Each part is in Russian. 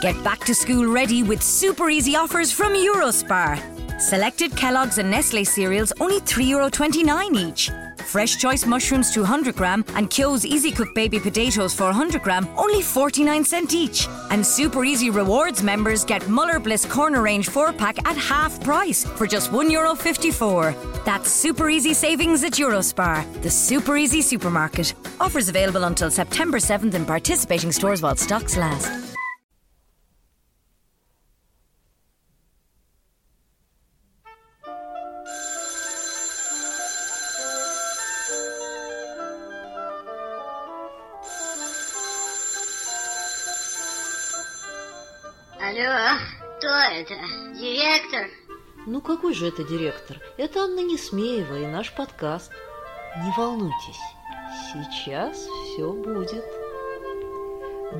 Get back to school ready with super easy offers from Eurospar. Selected Kellogg's and Nestle cereals only €3.29 each. Fresh choice mushrooms 200 gram and Kyo's Easy Cook baby potatoes 400 gram only 49 cent each. And Super Easy Rewards members get Muller Bliss Corner Range 4 pack at half price for just €1.54. That's super easy savings at Eurospar, the super easy supermarket. Offers available until September 7th in participating stores while stocks last. Алло, кто это? Директор? Ну какой же это директор? Это Анна Несмеева и наш подкаст. Не волнуйтесь, сейчас все будет.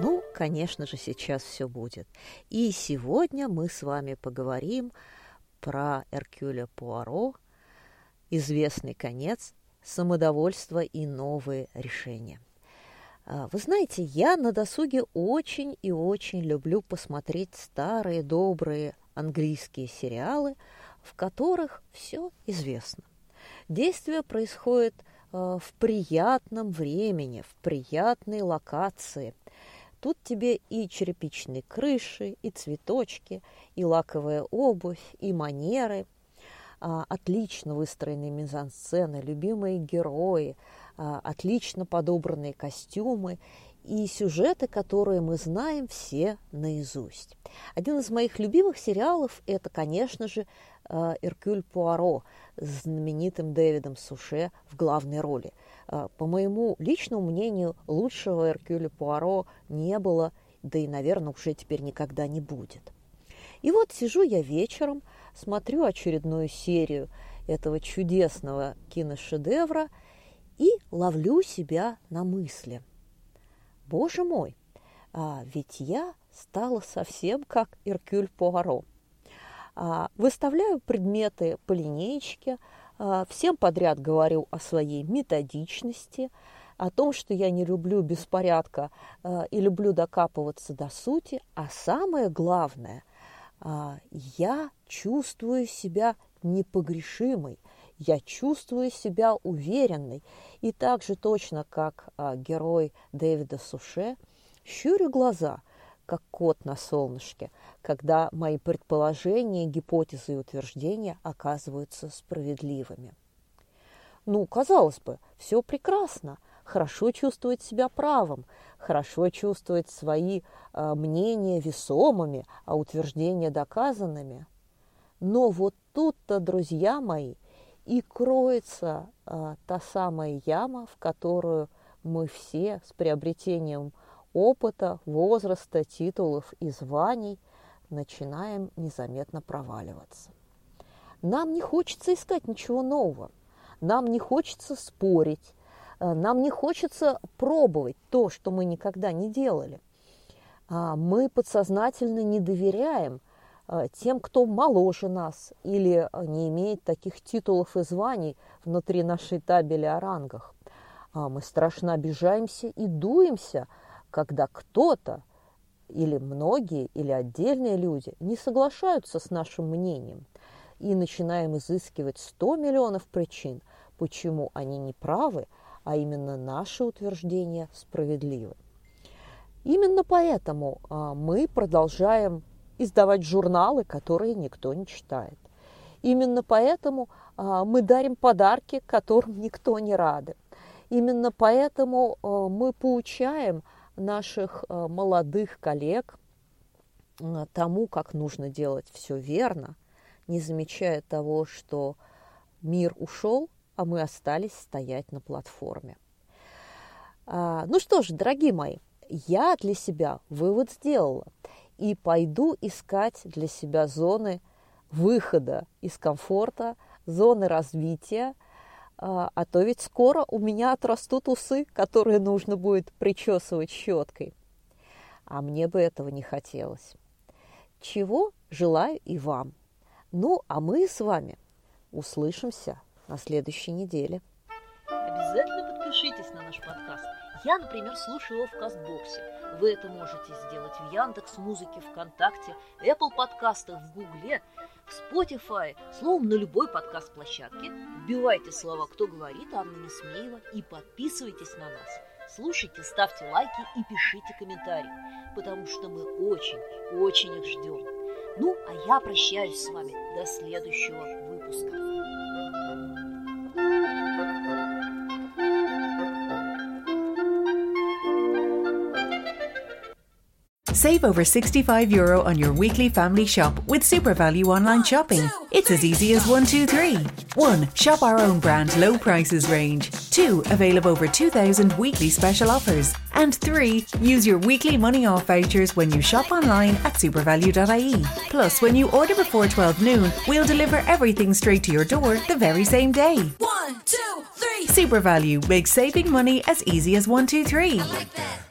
Ну, конечно же, сейчас все будет. И сегодня мы с вами поговорим про Эркюля Пуаро, известный конец, самодовольство и новые решения. А, вы знаете, я на досуге очень и очень люблю посмотреть старые добрые английские сериалы, в которых все известно. Действие происходит а, в приятном времени, в приятной локации. Тут тебе и черепичные крыши, и цветочки, и лаковая обувь, и манеры, а, отлично выстроенные мизансцены, любимые герои – отлично подобранные костюмы и сюжеты, которые мы знаем все наизусть. Один из моих любимых сериалов – это, конечно же, а, «Эркюль Пуаро» с знаменитым Дэвидом Суше в главной роли. А, по моему личному мнению, лучшего Эркюля Пуаро не было, да и, наверное, уже теперь никогда не будет. И вот сижу я вечером, смотрю очередную серию этого чудесного киношедевра – и ловлю себя на мысли. Боже мой, а ведь я стала совсем как Иркюль Пуаро. А, выставляю предметы по линеечке, а, всем подряд говорю о своей методичности, о том, что я не люблю беспорядка а, и люблю докапываться до сути, а самое главное, а, я чувствую себя непогрешимой – я чувствую себя уверенной и так же точно, как а, герой Дэвида Суше, щурю глаза, как кот на солнышке, когда мои предположения, гипотезы и утверждения оказываются справедливыми. Ну, казалось бы, все прекрасно, хорошо чувствовать себя правым, хорошо чувствовать свои э, мнения весомыми, а утверждения доказанными. Но вот тут-то, друзья мои, и кроется а, та самая яма, в которую мы все с приобретением опыта, возраста, титулов и званий начинаем незаметно проваливаться. Нам не хочется искать ничего нового, нам не хочется спорить, а, нам не хочется пробовать то, что мы никогда не делали. А, мы подсознательно не доверяем – тем, кто моложе нас или э, не имеет таких титулов и званий внутри нашей табели о рангах. А мы страшно обижаемся и дуемся, когда кто-то или многие, или отдельные люди не соглашаются с нашим мнением и начинаем изыскивать 100 миллионов причин, почему они не правы, а именно наши утверждения справедливы. Именно поэтому а, мы продолжаем издавать журналы, которые никто не читает. Именно поэтому а, мы дарим подарки, которым никто не рады. Именно поэтому а, мы поучаем наших а, молодых коллег тому, как нужно делать все верно, не замечая того, что мир ушел, а мы остались стоять на платформе. Ну что ж, дорогие мои, я для себя вывод сделала – и пойду искать для себя зоны выхода из комфорта, зоны развития, а, а то ведь скоро у меня отрастут усы, которые нужно будет причесывать щеткой. А мне бы этого не хотелось. Чего желаю и вам. Ну, а мы с вами услышимся на следующей неделе. Обязательно подпишитесь на наш подкаст. Я, например, слушаю его в Кастбоксе Вы это можете сделать в Яндекс Музыке, ВКонтакте, Apple подкастах, в Гугле, в Spotify, словом, на любой подкаст-площадке. Вбивайте слова «Кто говорит» Анна Несмеева и подписывайтесь на нас. Слушайте, ставьте лайки и пишите комментарии, потому что мы очень, очень их ждем. Ну, а я прощаюсь с вами до следующего выпуска. Save over 65 euro on your weekly family shop with SuperValue online shopping. It's as easy as one, two, three. 1. Shop our own brand low prices range. 2. Avail of over 2,000 weekly special offers. And 3. Use your weekly money off vouchers when you shop online at supervalue.ie. Plus, when you order before 12 noon, we'll deliver everything straight to your door the very same day. One, two, three. SuperValue makes saving money as easy as one, two, three. Like that.